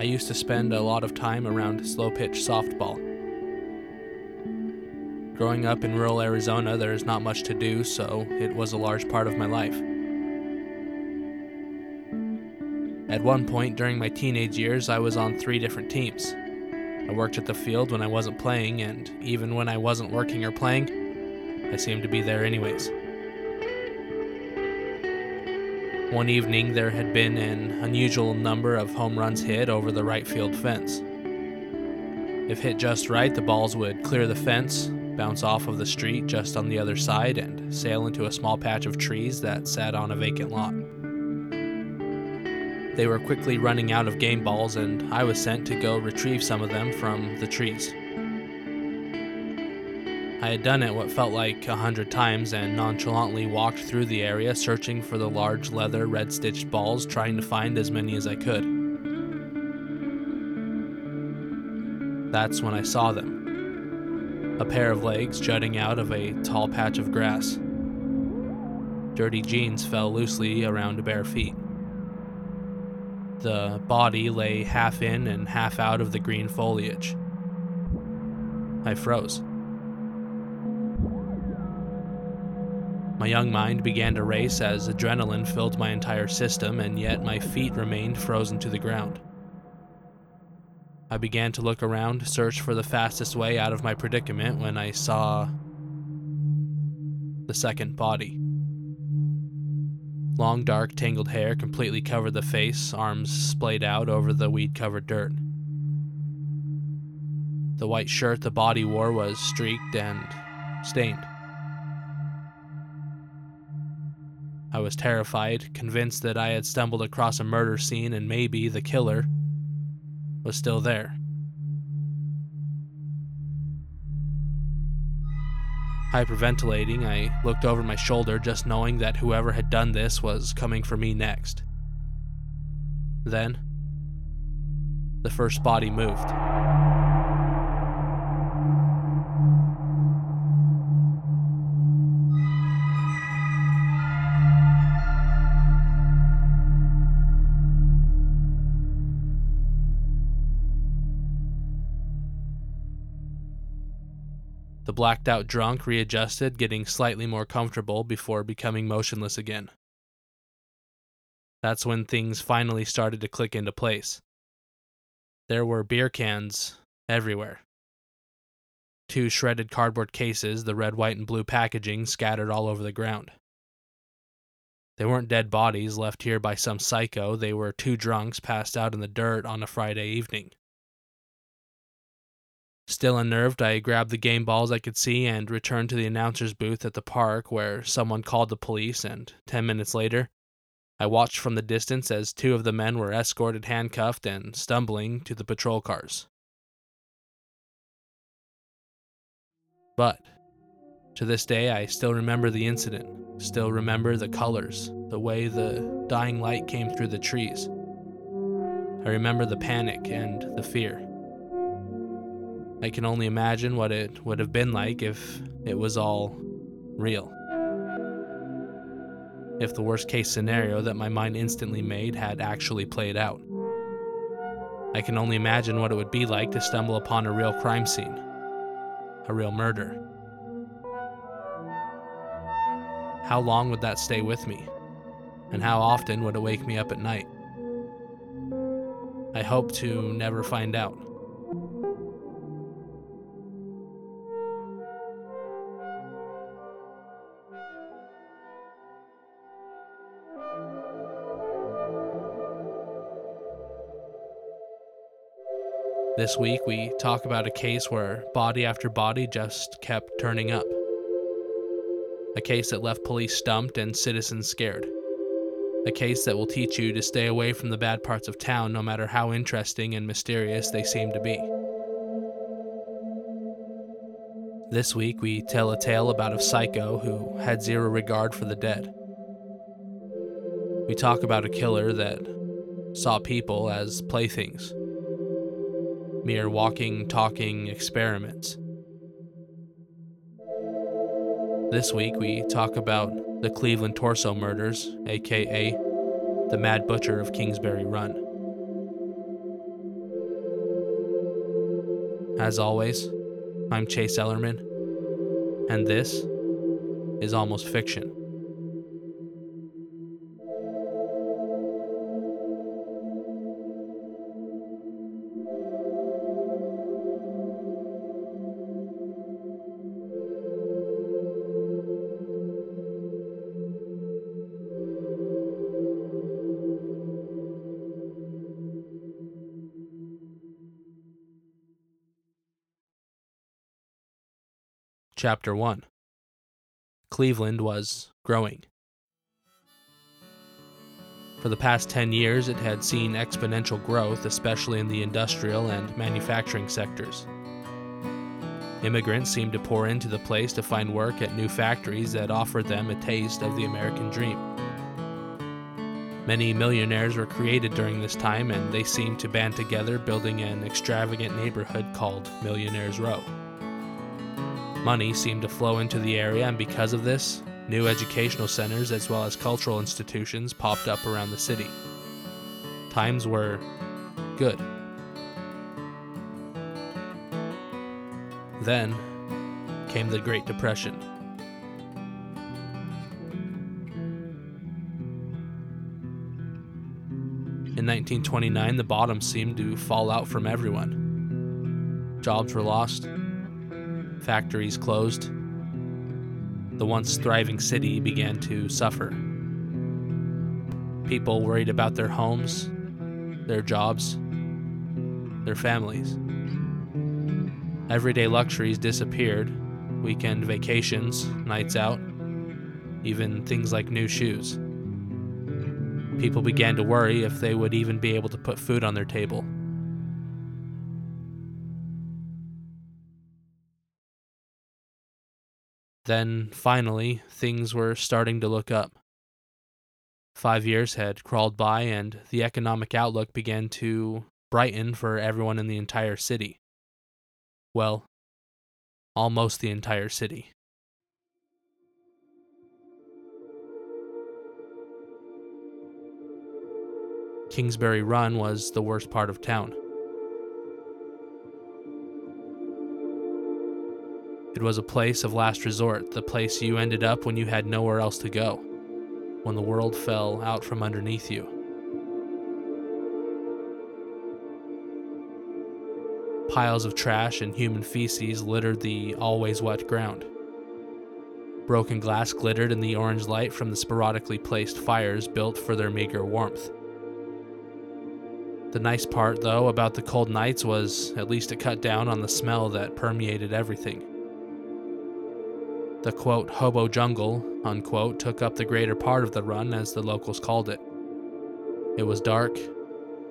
I used to spend a lot of time around slow pitch softball. Growing up in rural Arizona, there's not much to do, so it was a large part of my life. At one point during my teenage years, I was on three different teams. I worked at the field when I wasn't playing, and even when I wasn't working or playing, I seemed to be there anyways. One evening, there had been an unusual number of home runs hit over the right field fence. If hit just right, the balls would clear the fence, bounce off of the street just on the other side, and sail into a small patch of trees that sat on a vacant lot. They were quickly running out of game balls, and I was sent to go retrieve some of them from the trees. I had done it what felt like a hundred times and nonchalantly walked through the area searching for the large leather red stitched balls, trying to find as many as I could. That's when I saw them a pair of legs jutting out of a tall patch of grass. Dirty jeans fell loosely around bare feet. The body lay half in and half out of the green foliage. I froze. My young mind began to race as adrenaline filled my entire system, and yet my feet remained frozen to the ground. I began to look around, search for the fastest way out of my predicament when I saw the second body. Long, dark, tangled hair completely covered the face, arms splayed out over the weed covered dirt. The white shirt the body wore was streaked and stained. I was terrified, convinced that I had stumbled across a murder scene and maybe the killer was still there. Hyperventilating, I looked over my shoulder, just knowing that whoever had done this was coming for me next. Then, the first body moved. The blacked out drunk readjusted, getting slightly more comfortable before becoming motionless again. That's when things finally started to click into place. There were beer cans everywhere. Two shredded cardboard cases, the red, white, and blue packaging scattered all over the ground. They weren't dead bodies left here by some psycho, they were two drunks passed out in the dirt on a Friday evening. Still unnerved, I grabbed the game balls I could see and returned to the announcer's booth at the park where someone called the police, and ten minutes later, I watched from the distance as two of the men were escorted handcuffed and stumbling to the patrol cars. But to this day, I still remember the incident, still remember the colors, the way the dying light came through the trees. I remember the panic and the fear. I can only imagine what it would have been like if it was all real. If the worst case scenario that my mind instantly made had actually played out. I can only imagine what it would be like to stumble upon a real crime scene, a real murder. how long would that stay with me? And how often would it wake me up at night? I hope to never find out. This week, we talk about a case where body after body just kept turning up. A case that left police stumped and citizens scared. A case that will teach you to stay away from the bad parts of town no matter how interesting and mysterious they seem to be. This week, we tell a tale about a psycho who had zero regard for the dead. We talk about a killer that saw people as playthings mere walking, talking experiments. This week, we talk about the Cleveland Torso Murders, aka the Mad Butcher of Kingsbury Run. As always, I'm Chase Ellerman, and this is Almost Fiction. Chapter 1 Cleveland was growing. For the past 10 years, it had seen exponential growth, especially in the industrial and manufacturing sectors. Immigrants seemed to pour into the place to find work at new factories that offered them a taste of the American dream. Many millionaires were created during this time, and they seemed to band together building an extravagant neighborhood called Millionaires Row. Money seemed to flow into the area, and because of this, new educational centers as well as cultural institutions popped up around the city. Times were good. Then came the Great Depression. In 1929, the bottom seemed to fall out from everyone. Jobs were lost, factories closed. The once thriving city began to suffer. People worried about their homes, their jobs, their families. Everyday luxuries disappeared weekend vacations, nights out, even things like new shoes. People began to worry if they would even be able to put food on their table. Then, finally, things were starting to look up. Five years had crawled by, and the economic outlook began to brighten for everyone in the entire city. Well, almost the entire city. Kingsbury Run was the worst part of town. It was a place of last resort, the place you ended up when you had nowhere else to go, when the world fell out from underneath you. Piles of trash and human feces littered the always wet ground. Broken glass glittered in the orange light from the sporadically placed fires built for their meager warmth. The nice part, though, about the cold nights was at least it cut down on the smell that permeated everything. The quote, hobo jungle, unquote, took up the greater part of the run, as the locals called it. It was dark,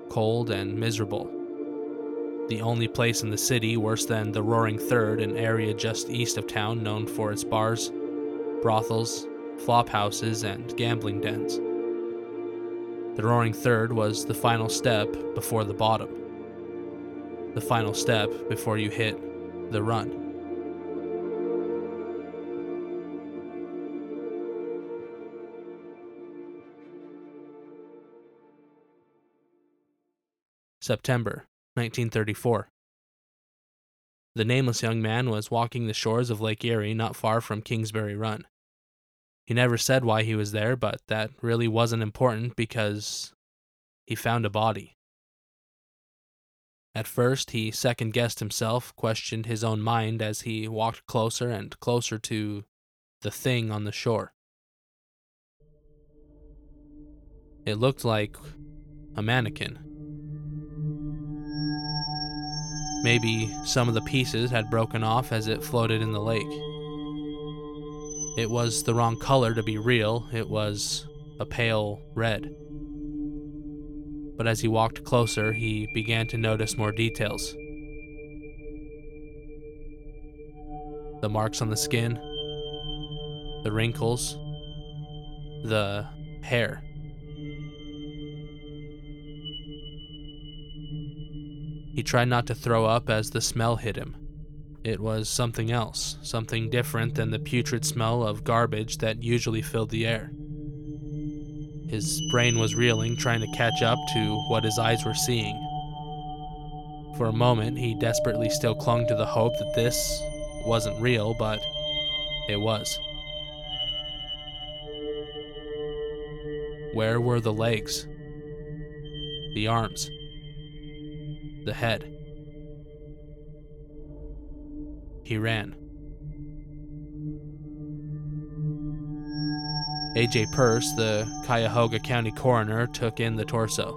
cold, and miserable. The only place in the city worse than the Roaring Third, an area just east of town known for its bars, brothels, flop houses, and gambling dens. The Roaring Third was the final step before the bottom. The final step before you hit the run. September 1934. The nameless young man was walking the shores of Lake Erie not far from Kingsbury Run. He never said why he was there, but that really wasn't important because he found a body. At first, he second guessed himself, questioned his own mind as he walked closer and closer to the thing on the shore. It looked like a mannequin. Maybe some of the pieces had broken off as it floated in the lake. It was the wrong color to be real, it was a pale red. But as he walked closer, he began to notice more details. The marks on the skin, the wrinkles, the hair. He tried not to throw up as the smell hit him. It was something else, something different than the putrid smell of garbage that usually filled the air. His brain was reeling, trying to catch up to what his eyes were seeing. For a moment, he desperately still clung to the hope that this wasn't real, but it was. Where were the legs? The arms? The head? He ran. AJ Purse, the Cuyahoga County coroner, took in the torso.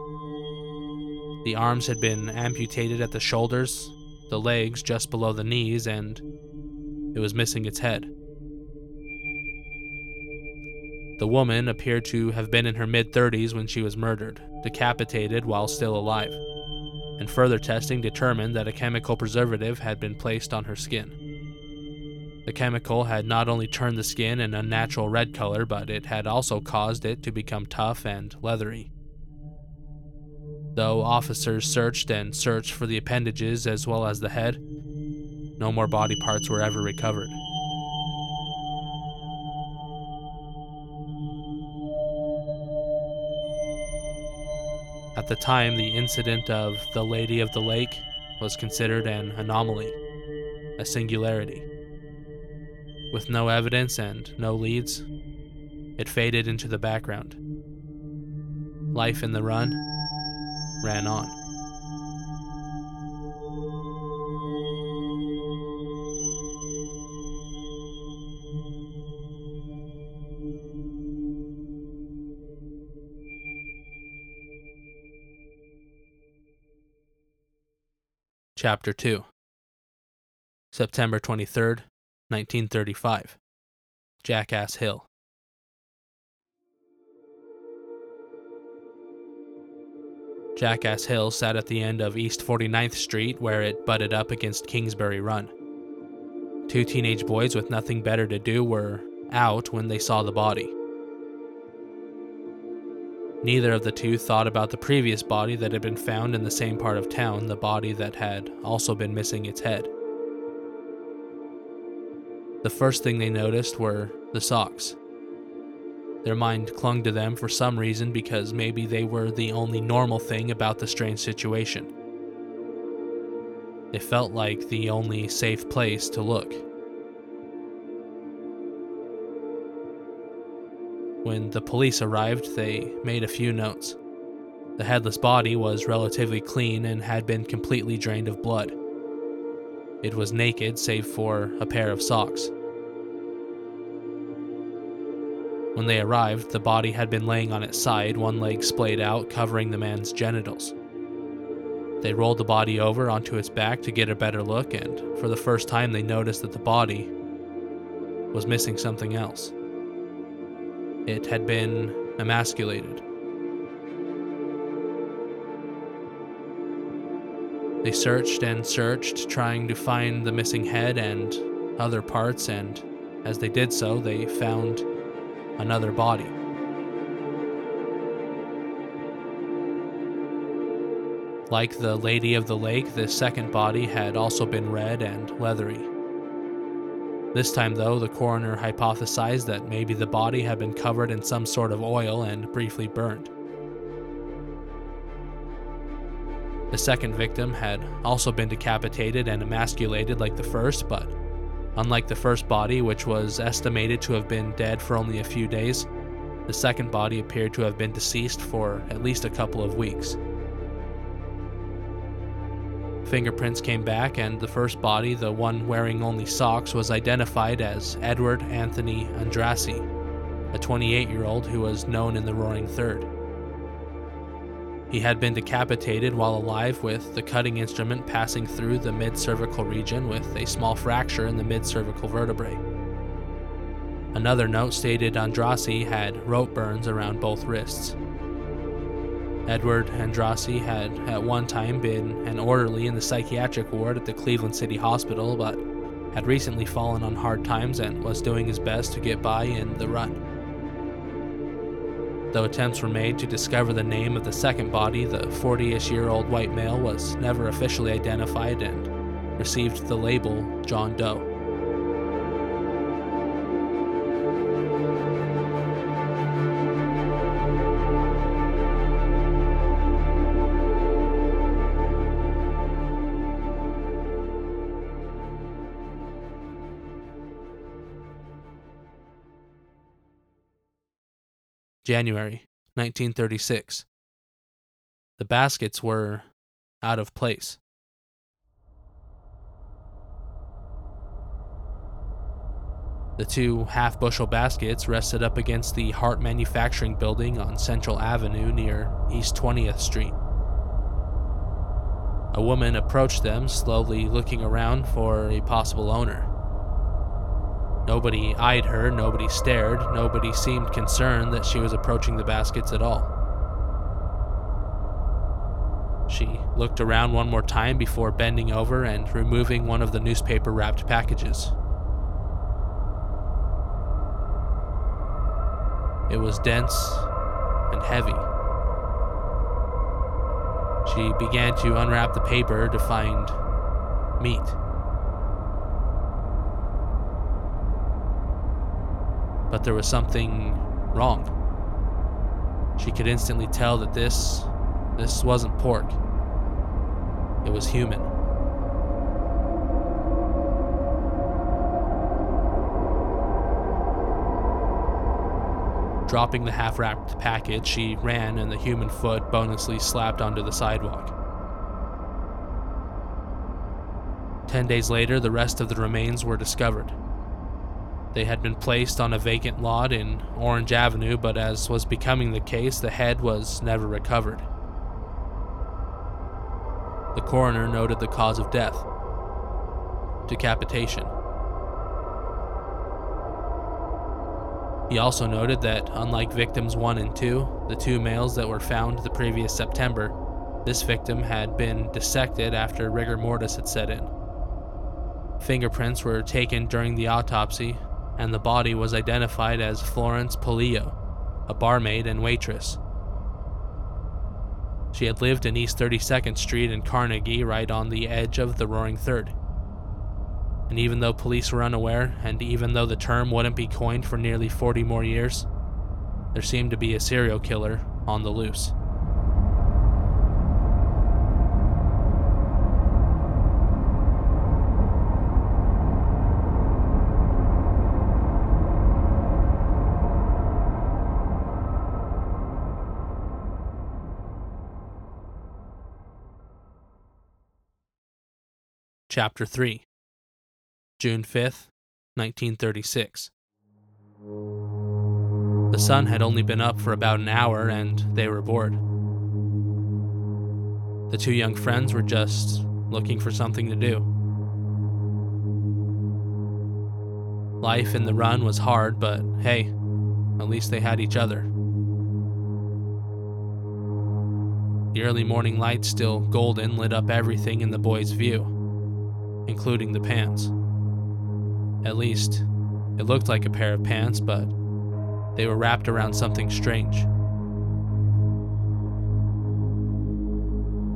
The arms had been amputated at the shoulders, the legs just below the knees, and it was missing its head. The woman appeared to have been in her mid 30s when she was murdered, decapitated while still alive, and further testing determined that a chemical preservative had been placed on her skin. The chemical had not only turned the skin an unnatural red color, but it had also caused it to become tough and leathery. Though officers searched and searched for the appendages as well as the head, no more body parts were ever recovered. At the time, the incident of the Lady of the Lake was considered an anomaly, a singularity. With no evidence and no leads, it faded into the background. Life in the run ran on. Chapter 2 September 23rd, 1935. Jackass Hill. Jackass Hill sat at the end of East 49th Street where it butted up against Kingsbury Run. Two teenage boys with nothing better to do were out when they saw the body. Neither of the two thought about the previous body that had been found in the same part of town, the body that had also been missing its head. The first thing they noticed were the socks. Their mind clung to them for some reason because maybe they were the only normal thing about the strange situation. They felt like the only safe place to look. When the police arrived, they made a few notes. The headless body was relatively clean and had been completely drained of blood. It was naked save for a pair of socks. When they arrived, the body had been laying on its side, one leg splayed out, covering the man's genitals. They rolled the body over onto its back to get a better look, and for the first time, they noticed that the body was missing something else. It had been emasculated. They searched and searched, trying to find the missing head and other parts, and as they did so, they found another body. Like the Lady of the Lake, the second body had also been red and leathery. This time, though, the coroner hypothesized that maybe the body had been covered in some sort of oil and briefly burned. The second victim had also been decapitated and emasculated like the first, but Unlike the first body, which was estimated to have been dead for only a few days, the second body appeared to have been deceased for at least a couple of weeks. Fingerprints came back, and the first body, the one wearing only socks, was identified as Edward Anthony Andrassy, a 28 year old who was known in the Roaring Third. He had been decapitated while alive, with the cutting instrument passing through the mid cervical region with a small fracture in the mid cervical vertebrae. Another note stated Andrassy had rope burns around both wrists. Edward Andrassy had at one time been an orderly in the psychiatric ward at the Cleveland City Hospital, but had recently fallen on hard times and was doing his best to get by in the run. Though attempts were made to discover the name of the second body, the 40 ish year old white male was never officially identified and received the label John Doe. January 1936. The baskets were out of place. The two half bushel baskets rested up against the Hart Manufacturing Building on Central Avenue near East 20th Street. A woman approached them, slowly looking around for a possible owner. Nobody eyed her, nobody stared, nobody seemed concerned that she was approaching the baskets at all. She looked around one more time before bending over and removing one of the newspaper wrapped packages. It was dense and heavy. She began to unwrap the paper to find meat. But there was something wrong. She could instantly tell that this this wasn't pork. It was human. Dropping the half wrapped package, she ran and the human foot bonelessly slapped onto the sidewalk. Ten days later, the rest of the remains were discovered. They had been placed on a vacant lot in Orange Avenue, but as was becoming the case, the head was never recovered. The coroner noted the cause of death decapitation. He also noted that, unlike victims 1 and 2, the two males that were found the previous September, this victim had been dissected after rigor mortis had set in. Fingerprints were taken during the autopsy, and the body was identified as Florence Polillo, a barmaid and waitress. She had lived in East 32nd Street in Carnegie, right on the edge of the Roaring Third. And even though police were unaware, and even though the term wouldn't be coined for nearly 40 more years, there seemed to be a serial killer on the loose. Chapter 3 June 5th, 1936. The sun had only been up for about an hour and they were bored. The two young friends were just looking for something to do. Life in the run was hard, but hey, at least they had each other. The early morning light, still golden, lit up everything in the boys' view including the pants. At least, it looked like a pair of pants, but they were wrapped around something strange.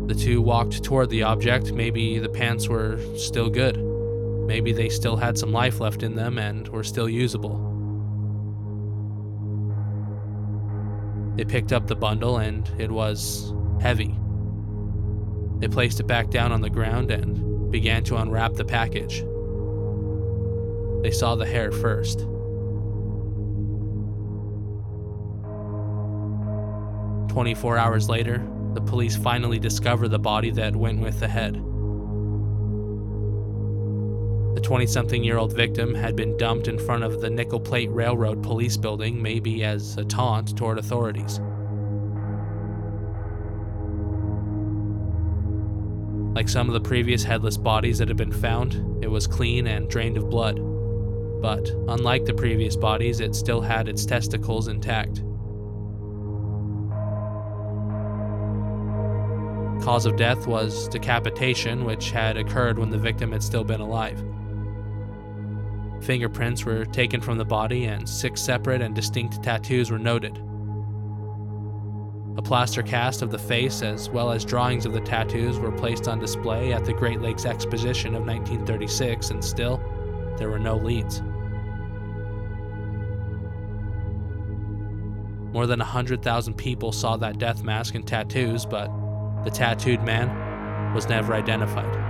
The two walked toward the object. Maybe the pants were still good. Maybe they still had some life left in them and were still usable. They picked up the bundle and it was heavy. They placed it back down on the ground and began to unwrap the package. they saw the hair first. Twenty-four hours later, the police finally discover the body that went with the head. The 20 something year old victim had been dumped in front of the Nickel Plate Railroad police building, maybe as a taunt toward authorities. Like some of the previous headless bodies that had been found, it was clean and drained of blood. But, unlike the previous bodies, it still had its testicles intact. Cause of death was decapitation, which had occurred when the victim had still been alive. Fingerprints were taken from the body, and six separate and distinct tattoos were noted. A plaster cast of the face, as well as drawings of the tattoos, were placed on display at the Great Lakes Exposition of 1936, and still, there were no leads. More than 100,000 people saw that death mask and tattoos, but the tattooed man was never identified.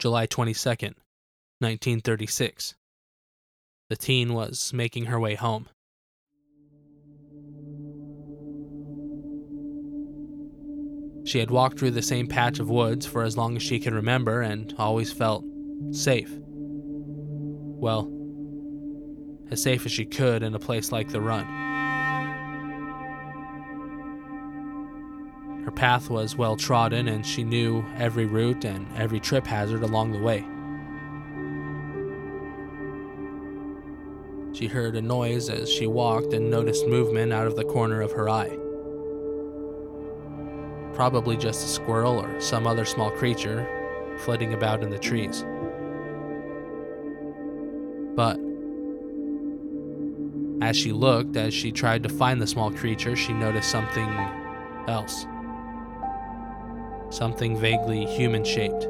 July 22nd, 1936. The teen was making her way home. She had walked through the same patch of woods for as long as she could remember and always felt safe. Well, as safe as she could in a place like the run. Her path was well trodden and she knew every route and every trip hazard along the way. She heard a noise as she walked and noticed movement out of the corner of her eye probably just a squirrel or some other small creature flitting about in the trees. But as she looked, as she tried to find the small creature, she noticed something else. Something vaguely human shaped.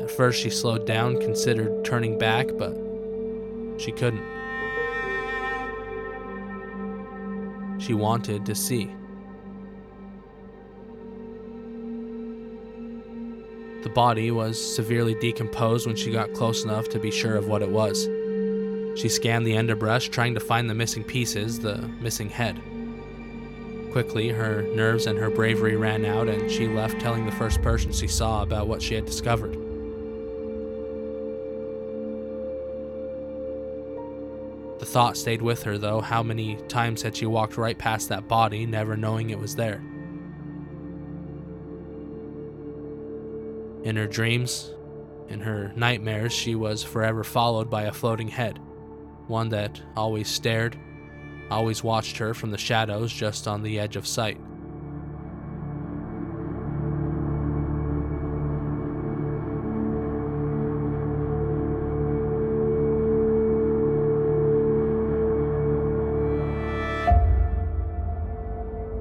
At first, she slowed down, considered turning back, but she couldn't. she wanted to see. The body was severely decomposed when she got close enough to be sure of what it was. She scanned the underbrush, trying to find the missing pieces, the missing head. Quickly, her nerves and her bravery ran out, and she left telling the first person she saw about what she had discovered. The thought stayed with her, though. How many times had she walked right past that body, never knowing it was there? In her dreams, in her nightmares, she was forever followed by a floating head, one that always stared, always watched her from the shadows just on the edge of sight.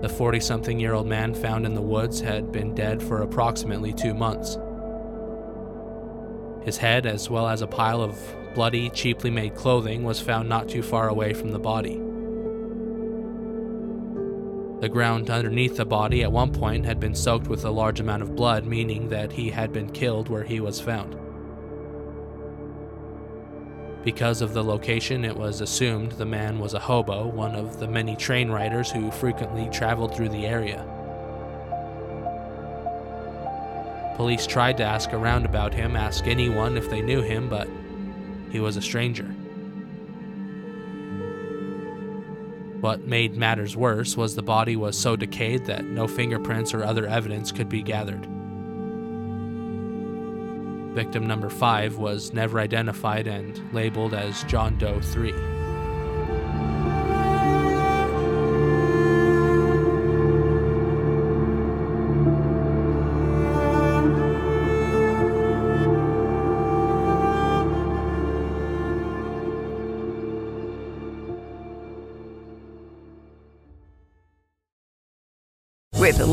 The 40 something year old man found in the woods had been dead for approximately two months. His head, as well as a pile of bloody, cheaply made clothing, was found not too far away from the body. The ground underneath the body at one point had been soaked with a large amount of blood, meaning that he had been killed where he was found. Because of the location, it was assumed the man was a hobo, one of the many train riders who frequently traveled through the area. Police tried to ask around about him, ask anyone if they knew him, but he was a stranger. What made matters worse was the body was so decayed that no fingerprints or other evidence could be gathered. Victim number 5 was never identified and labeled as John Doe 3.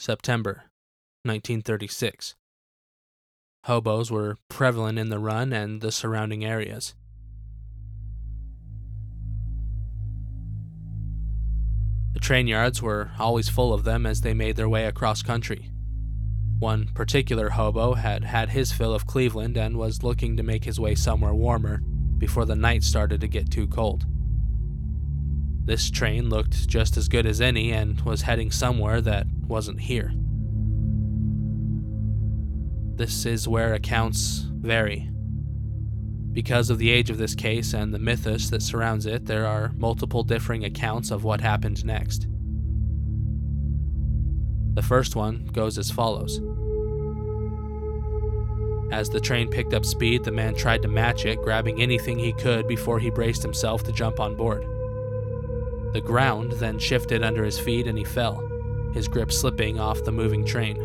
September 1936. Hobos were prevalent in the run and the surrounding areas. The train yards were always full of them as they made their way across country. One particular hobo had had his fill of Cleveland and was looking to make his way somewhere warmer before the night started to get too cold. This train looked just as good as any and was heading somewhere that wasn't here. This is where accounts vary. Because of the age of this case and the mythos that surrounds it, there are multiple differing accounts of what happened next. The first one goes as follows. As the train picked up speed, the man tried to match it, grabbing anything he could before he braced himself to jump on board. The ground then shifted under his feet and he fell, his grip slipping off the moving train.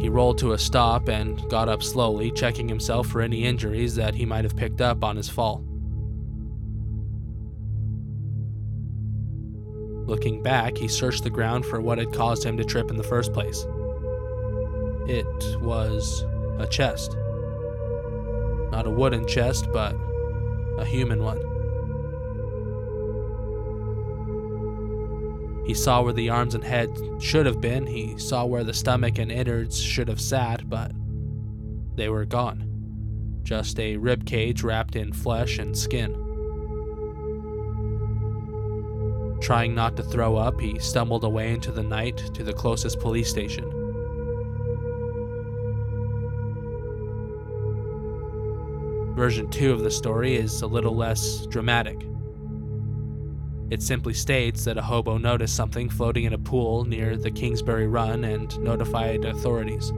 He rolled to a stop and got up slowly, checking himself for any injuries that he might have picked up on his fall. Looking back, he searched the ground for what had caused him to trip in the first place. It was a chest. Not a wooden chest, but a human one. He saw where the arms and head should have been, he saw where the stomach and innards should have sat, but they were gone. Just a rib cage wrapped in flesh and skin. Trying not to throw up, he stumbled away into the night to the closest police station. Version 2 of the story is a little less dramatic. It simply states that a hobo noticed something floating in a pool near the Kingsbury Run and notified authorities.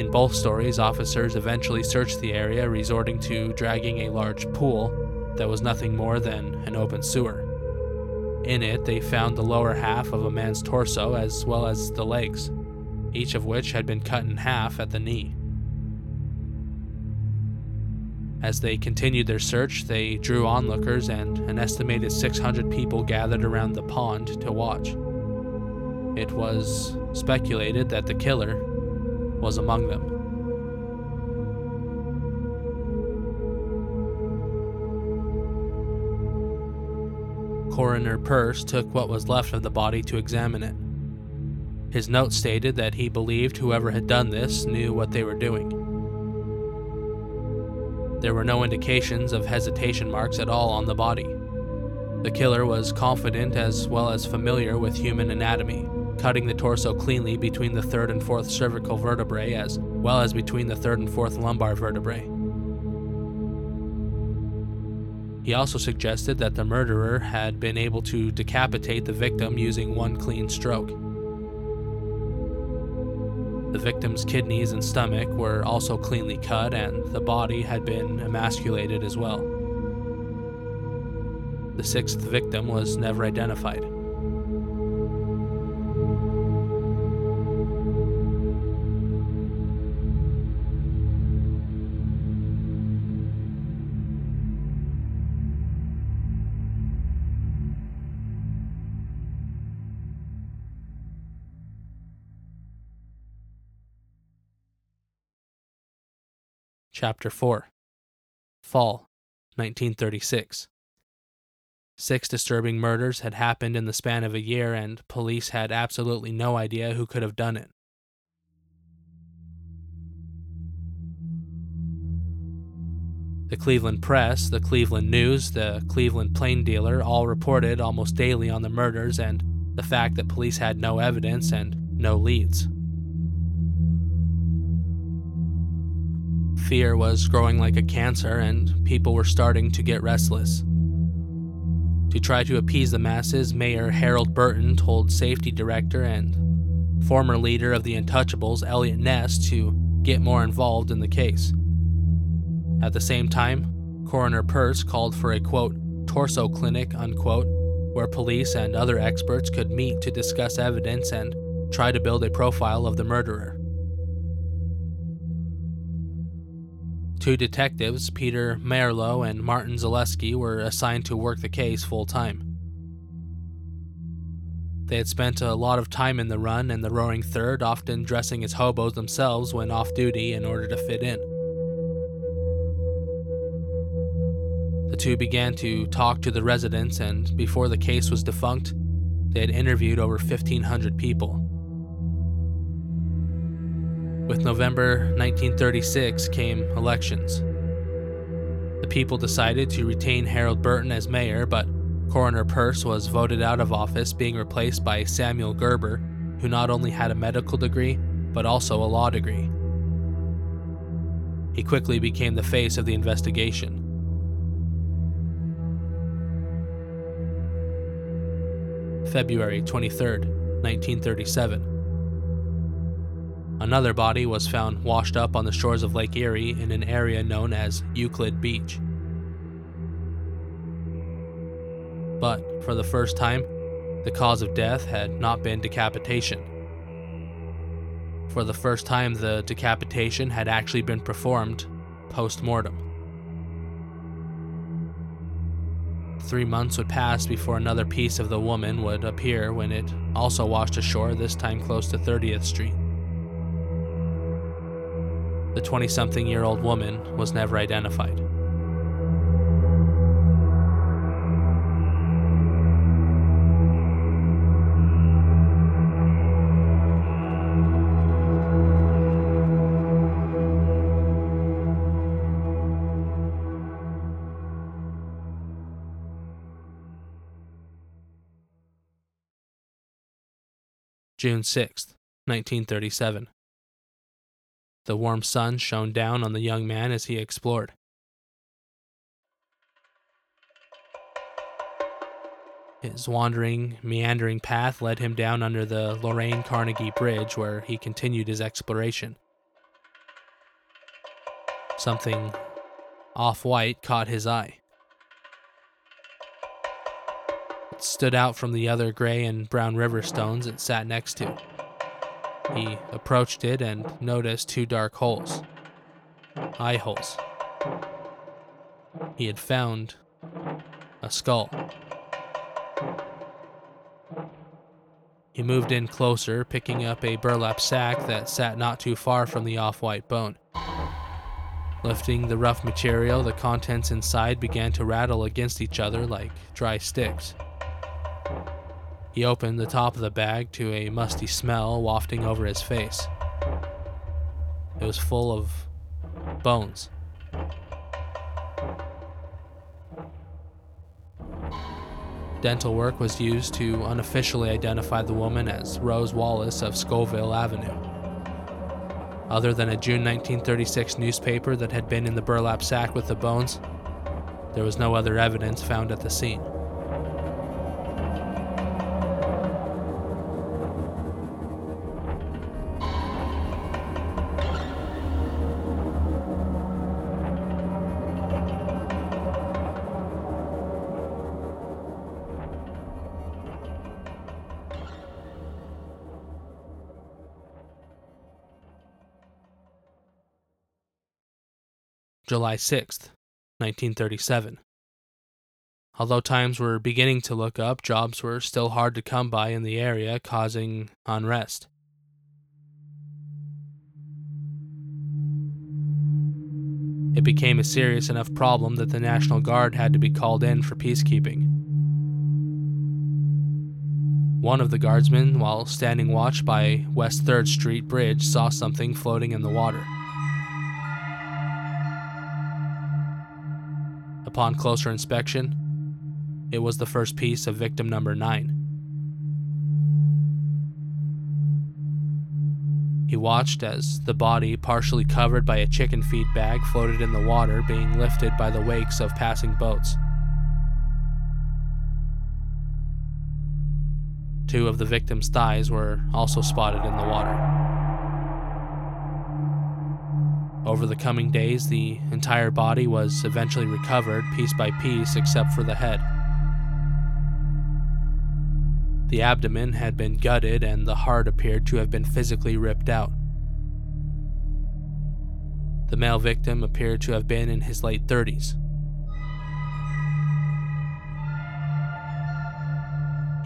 In both stories, officers eventually searched the area, resorting to dragging a large pool that was nothing more than an open sewer. In it, they found the lower half of a man's torso as well as the legs, each of which had been cut in half at the knee. As they continued their search, they drew onlookers, and an estimated 600 people gathered around the pond to watch. It was speculated that the killer was among them. Coroner Purse took what was left of the body to examine it. His note stated that he believed whoever had done this knew what they were doing. There were no indications of hesitation marks at all on the body. The killer was confident as well as familiar with human anatomy, cutting the torso cleanly between the third and fourth cervical vertebrae as well as between the third and fourth lumbar vertebrae. He also suggested that the murderer had been able to decapitate the victim using one clean stroke. The victim's kidneys and stomach were also cleanly cut, and the body had been emasculated as well. The sixth victim was never identified. Chapter 4 Fall, 1936. Six disturbing murders had happened in the span of a year, and police had absolutely no idea who could have done it. The Cleveland Press, the Cleveland News, the Cleveland Plain Dealer all reported almost daily on the murders and the fact that police had no evidence and no leads. Fear was growing like a cancer, and people were starting to get restless. To try to appease the masses, Mayor Harold Burton told safety director and former leader of the Untouchables, Eliot Ness, to get more involved in the case. At the same time, Coroner Pearce called for a quote, torso clinic, unquote, where police and other experts could meet to discuss evidence and try to build a profile of the murderer. Two detectives, Peter Merylo and Martin Zalewski, were assigned to work the case full time. They had spent a lot of time in the run and the Roaring Third, often dressing as hobos themselves when off duty in order to fit in. The two began to talk to the residents, and before the case was defunct, they had interviewed over 1,500 people. With November 1936 came elections. The people decided to retain Harold Burton as mayor, but Coroner Pearce was voted out of office, being replaced by Samuel Gerber, who not only had a medical degree, but also a law degree. He quickly became the face of the investigation. February 23, 1937. Another body was found washed up on the shores of Lake Erie in an area known as Euclid Beach. But for the first time, the cause of death had not been decapitation. For the first time, the decapitation had actually been performed post mortem. Three months would pass before another piece of the woman would appear when it also washed ashore, this time close to 30th Street. The 20 something year old woman was never identified. June 6, 1937. The warm sun shone down on the young man as he explored. His wandering, meandering path led him down under the Lorain Carnegie Bridge, where he continued his exploration. Something off white caught his eye. It stood out from the other gray and brown river stones it sat next to. He approached it and noticed two dark holes. Eye holes. He had found a skull. He moved in closer, picking up a burlap sack that sat not too far from the off white bone. Lifting the rough material, the contents inside began to rattle against each other like dry sticks. He opened the top of the bag to a musty smell wafting over his face. It was full of bones. Dental work was used to unofficially identify the woman as Rose Wallace of Scoville Avenue. Other than a June 1936 newspaper that had been in the burlap sack with the bones, there was no other evidence found at the scene. July 6th, 1937. Although times were beginning to look up, jobs were still hard to come by in the area, causing unrest. It became a serious enough problem that the National Guard had to be called in for peacekeeping. One of the guardsmen, while standing watch by West 3rd Street Bridge, saw something floating in the water. Upon closer inspection, it was the first piece of victim number 9. He watched as the body, partially covered by a chicken feed bag, floated in the water, being lifted by the wakes of passing boats. Two of the victim's thighs were also spotted in the water. Over the coming days, the entire body was eventually recovered piece by piece except for the head. The abdomen had been gutted and the heart appeared to have been physically ripped out. The male victim appeared to have been in his late 30s.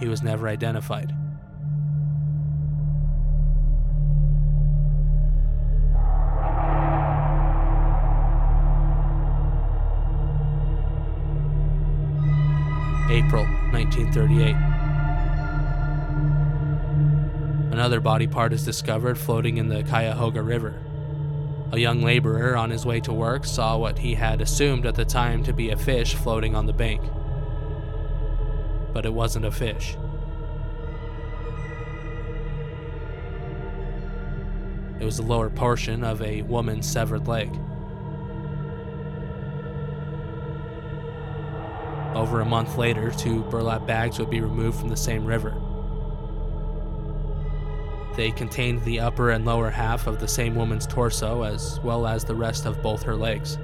He was never identified. April 1938. Another body part is discovered floating in the Cuyahoga River. A young laborer on his way to work saw what he had assumed at the time to be a fish floating on the bank. But it wasn't a fish. It was the lower portion of a woman's severed leg. Over a month later, two burlap bags would be removed from the same river. They contained the upper and lower half of the same woman's torso, as well as the rest of both her legs.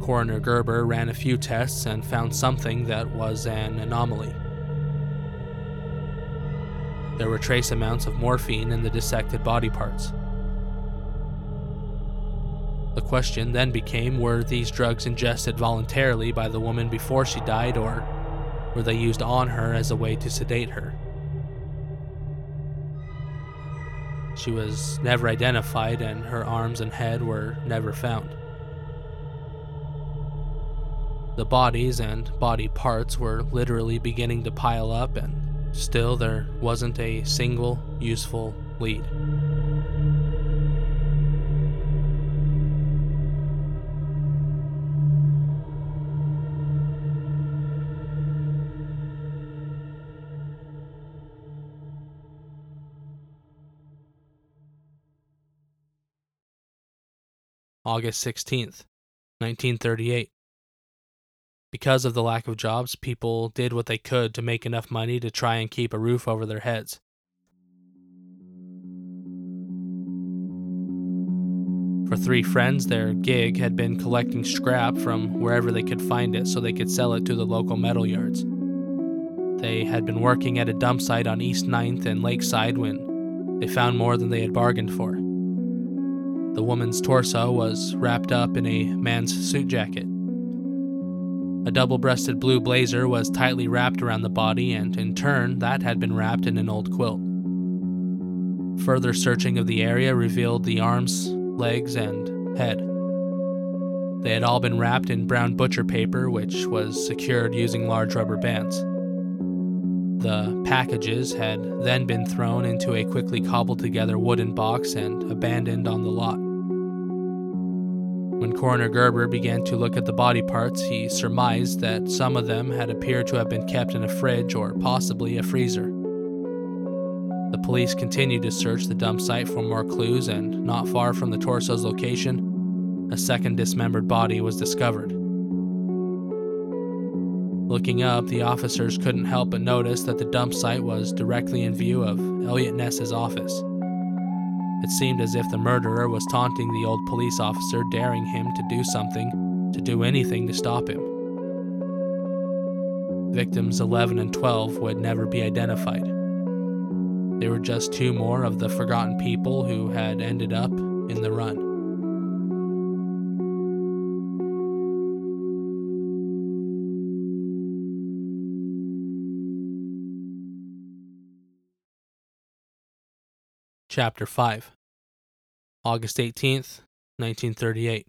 Coroner Gerber ran a few tests and found something that was an anomaly. There were trace amounts of morphine in the dissected body parts. The question then became were these drugs ingested voluntarily by the woman before she died, or were they used on her as a way to sedate her? She was never identified, and her arms and head were never found. The bodies and body parts were literally beginning to pile up, and still there wasn't a single useful lead. August 16th, 1938. Because of the lack of jobs, people did what they could to make enough money to try and keep a roof over their heads. For three friends, their gig had been collecting scrap from wherever they could find it so they could sell it to the local metal yards. They had been working at a dump site on East 9th and Lakeside when they found more than they had bargained for. The woman's torso was wrapped up in a man's suit jacket. A double breasted blue blazer was tightly wrapped around the body, and in turn, that had been wrapped in an old quilt. Further searching of the area revealed the arms, legs, and head. They had all been wrapped in brown butcher paper, which was secured using large rubber bands. The packages had then been thrown into a quickly cobbled together wooden box and abandoned on the lot. When Coroner Gerber began to look at the body parts, he surmised that some of them had appeared to have been kept in a fridge or possibly a freezer. The police continued to search the dump site for more clues, and not far from the torso's location, a second dismembered body was discovered. Looking up, the officers couldn't help but notice that the dump site was directly in view of Eliot Ness's office. It seemed as if the murderer was taunting the old police officer, daring him to do something, to do anything to stop him. Victims 11 and 12 would never be identified. They were just two more of the forgotten people who had ended up in the run. Chapter 5 August 18th, 1938,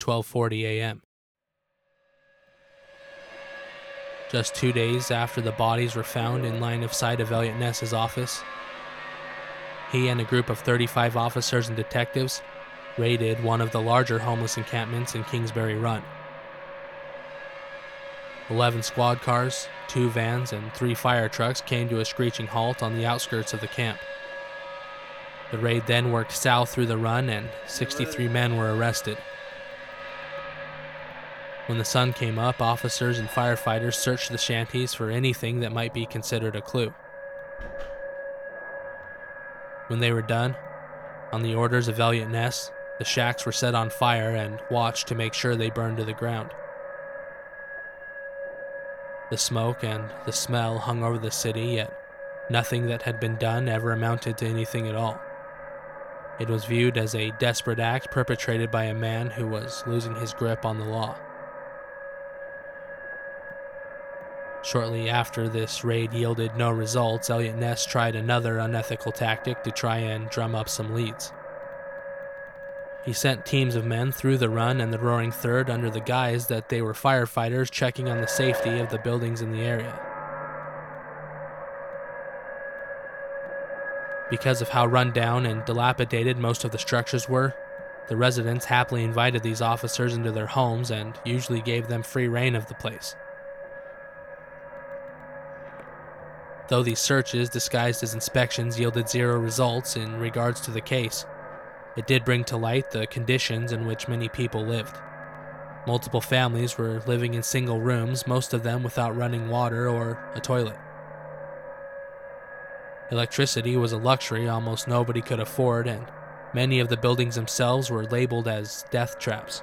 12:40 a.m. Just 2 days after the bodies were found in line of sight of Eliot Ness's office, he and a group of 35 officers and detectives raided one of the larger homeless encampments in Kingsbury Run. 11 squad cars, two vans, and three fire trucks came to a screeching halt on the outskirts of the camp. The raid then worked south through the run, and 63 men were arrested. When the sun came up, officers and firefighters searched the shanties for anything that might be considered a clue. When they were done, on the orders of Eliot Ness, the shacks were set on fire and watched to make sure they burned to the ground. The smoke and the smell hung over the city, yet nothing that had been done ever amounted to anything at all. It was viewed as a desperate act perpetrated by a man who was losing his grip on the law. Shortly after this raid yielded no results, Eliot Ness tried another unethical tactic to try and drum up some leads. He sent teams of men through the run and the Roaring Third under the guise that they were firefighters checking on the safety of the buildings in the area. Because of how run down and dilapidated most of the structures were, the residents happily invited these officers into their homes and usually gave them free reign of the place. Though these searches, disguised as inspections, yielded zero results in regards to the case, it did bring to light the conditions in which many people lived. Multiple families were living in single rooms, most of them without running water or a toilet. Electricity was a luxury almost nobody could afford, and many of the buildings themselves were labeled as death traps.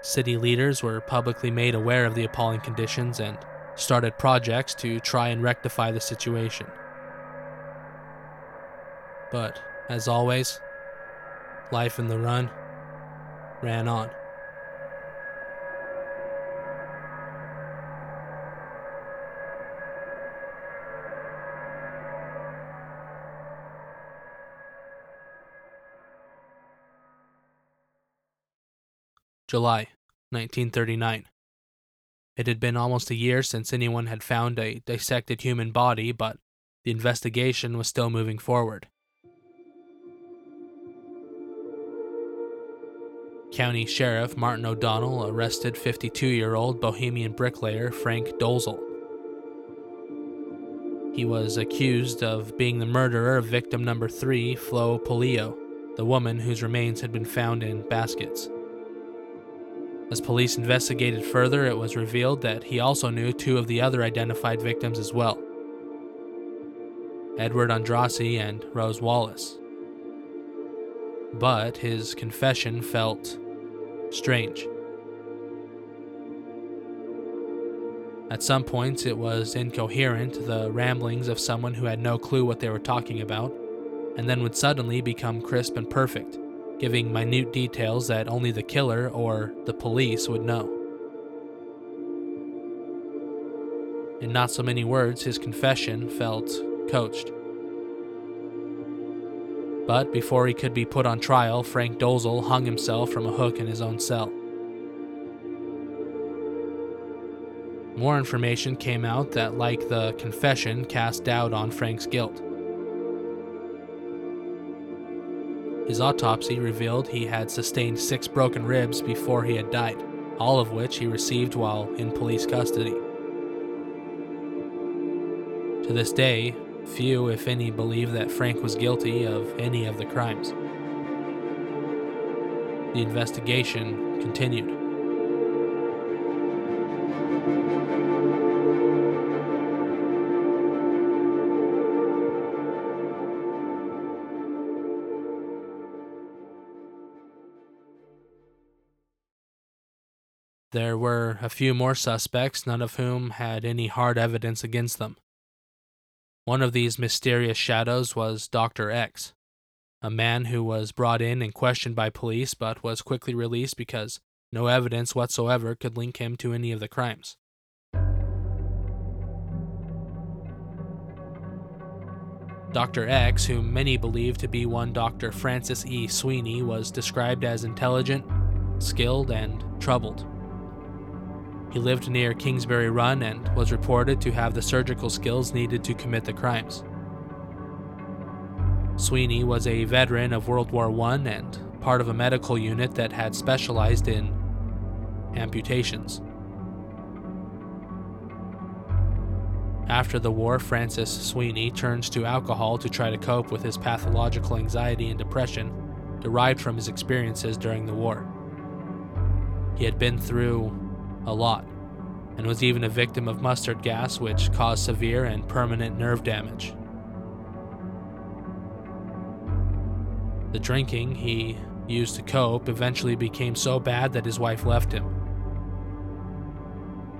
City leaders were publicly made aware of the appalling conditions and started projects to try and rectify the situation. But, as always, life in the run ran on. July 1939. It had been almost a year since anyone had found a dissected human body, but the investigation was still moving forward. County Sheriff Martin O'Donnell arrested 52 year old Bohemian bricklayer Frank Dolezal. He was accused of being the murderer of victim number three, Flo Polillo, the woman whose remains had been found in baskets. As police investigated further, it was revealed that he also knew two of the other identified victims as well Edward Andrassy and Rose Wallace. But his confession felt strange. At some points, it was incoherent, the ramblings of someone who had no clue what they were talking about, and then would suddenly become crisp and perfect giving minute details that only the killer or the police would know. In not so many words, his confession felt coached. But before he could be put on trial, Frank Dolezal hung himself from a hook in his own cell. More information came out that, like the confession, cast doubt on Frank's guilt. His autopsy revealed he had sustained six broken ribs before he had died, all of which he received while in police custody. To this day, few, if any, believe that Frank was guilty of any of the crimes. The investigation continued. There were a few more suspects, none of whom had any hard evidence against them. One of these mysterious shadows was Dr. X, a man who was brought in and questioned by police but was quickly released because no evidence whatsoever could link him to any of the crimes. Dr. X, whom many believe to be one Dr. Francis E. Sweeney, was described as intelligent, skilled, and troubled. He lived near Kingsbury Run and was reported to have the surgical skills needed to commit the crimes. Sweeney was a veteran of World War I and part of a medical unit that had specialized in amputations. After the war, Francis Sweeney turns to alcohol to try to cope with his pathological anxiety and depression derived from his experiences during the war. He had been through a lot and was even a victim of mustard gas, which caused severe and permanent nerve damage. The drinking he used to cope eventually became so bad that his wife left him.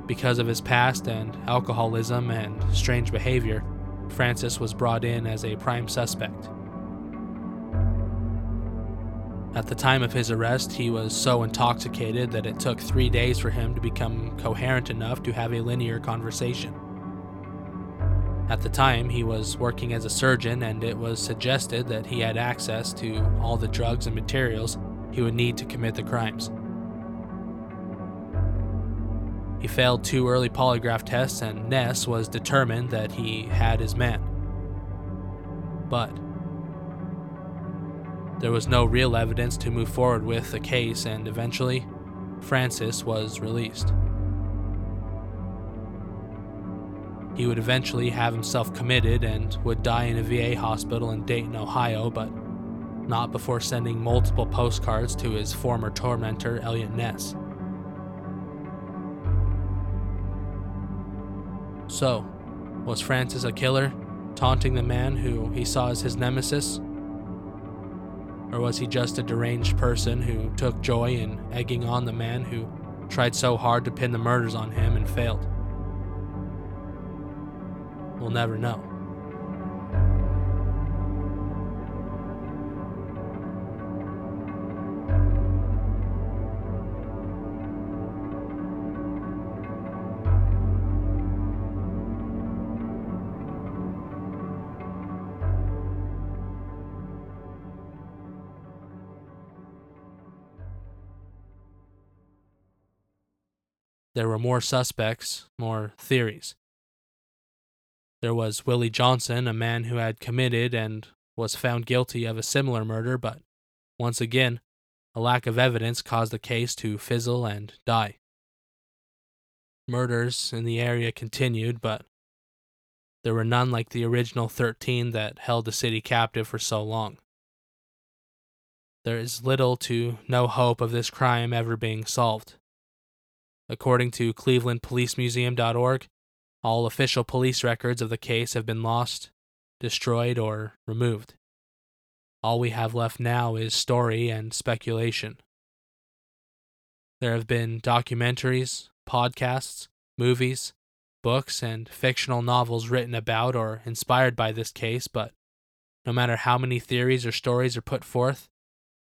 Because of his past and alcoholism and strange behavior, Francis was brought in as a prime suspect. At the time of his arrest, he was so intoxicated that it took three days for him to become coherent enough to have a linear conversation. At the time, he was working as a surgeon, and it was suggested that he had access to all the drugs and materials he would need to commit the crimes. He failed two early polygraph tests, and Ness was determined that he had his man. But there was no real evidence to move forward with the case, and eventually, Francis was released. He would eventually have himself committed and would die in a VA hospital in Dayton, Ohio, but not before sending multiple postcards to his former tormentor, Eliot Ness. So, was Francis a killer, taunting the man who he saw as his nemesis? Or was he just a deranged person who took joy in egging on the man who tried so hard to pin the murders on him and failed? We'll never know. There were more suspects, more theories. There was Willie Johnson, a man who had committed and was found guilty of a similar murder, but once again, a lack of evidence caused the case to fizzle and die. Murders in the area continued, but there were none like the original 13 that held the city captive for so long. There is little to no hope of this crime ever being solved. According to clevelandpolicemuseum.org, all official police records of the case have been lost, destroyed, or removed. All we have left now is story and speculation. There have been documentaries, podcasts, movies, books, and fictional novels written about or inspired by this case, but no matter how many theories or stories are put forth,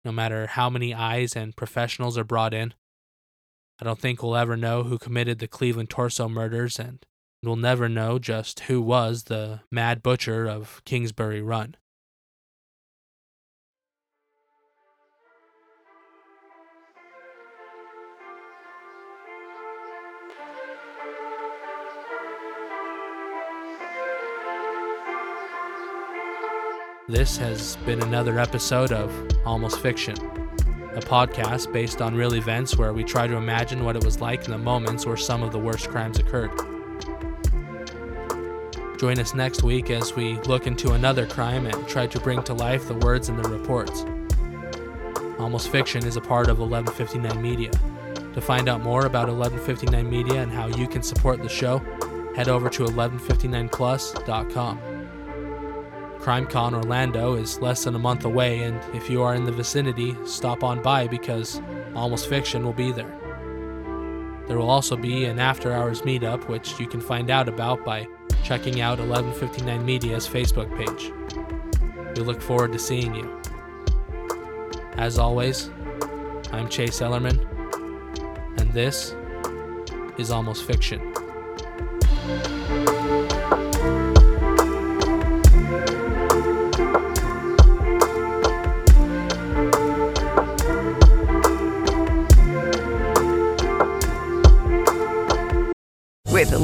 no matter how many eyes and professionals are brought in, I don't think we'll ever know who committed the Cleveland torso murders, and we'll never know just who was the mad butcher of Kingsbury Run. This has been another episode of Almost Fiction, a podcast based on real events where we try to imagine what it was like in the moments where some of the worst crimes occurred. Join us next week as we look into another crime and try to bring to life the words in the reports. Almost Fiction is a part of 1159 Media. To find out more about 1159 Media and how you can support the show, head over to 1159plus.com. CrimeCon Orlando is less than a month away, and if you are in the vicinity, stop on by because Almost Fiction will be there. There will also be an after hours meetup, which you can find out about by checking out 1159 Media's Facebook page. We look forward to seeing you. As always, I'm Chase Ellerman, and this is Almost Fiction.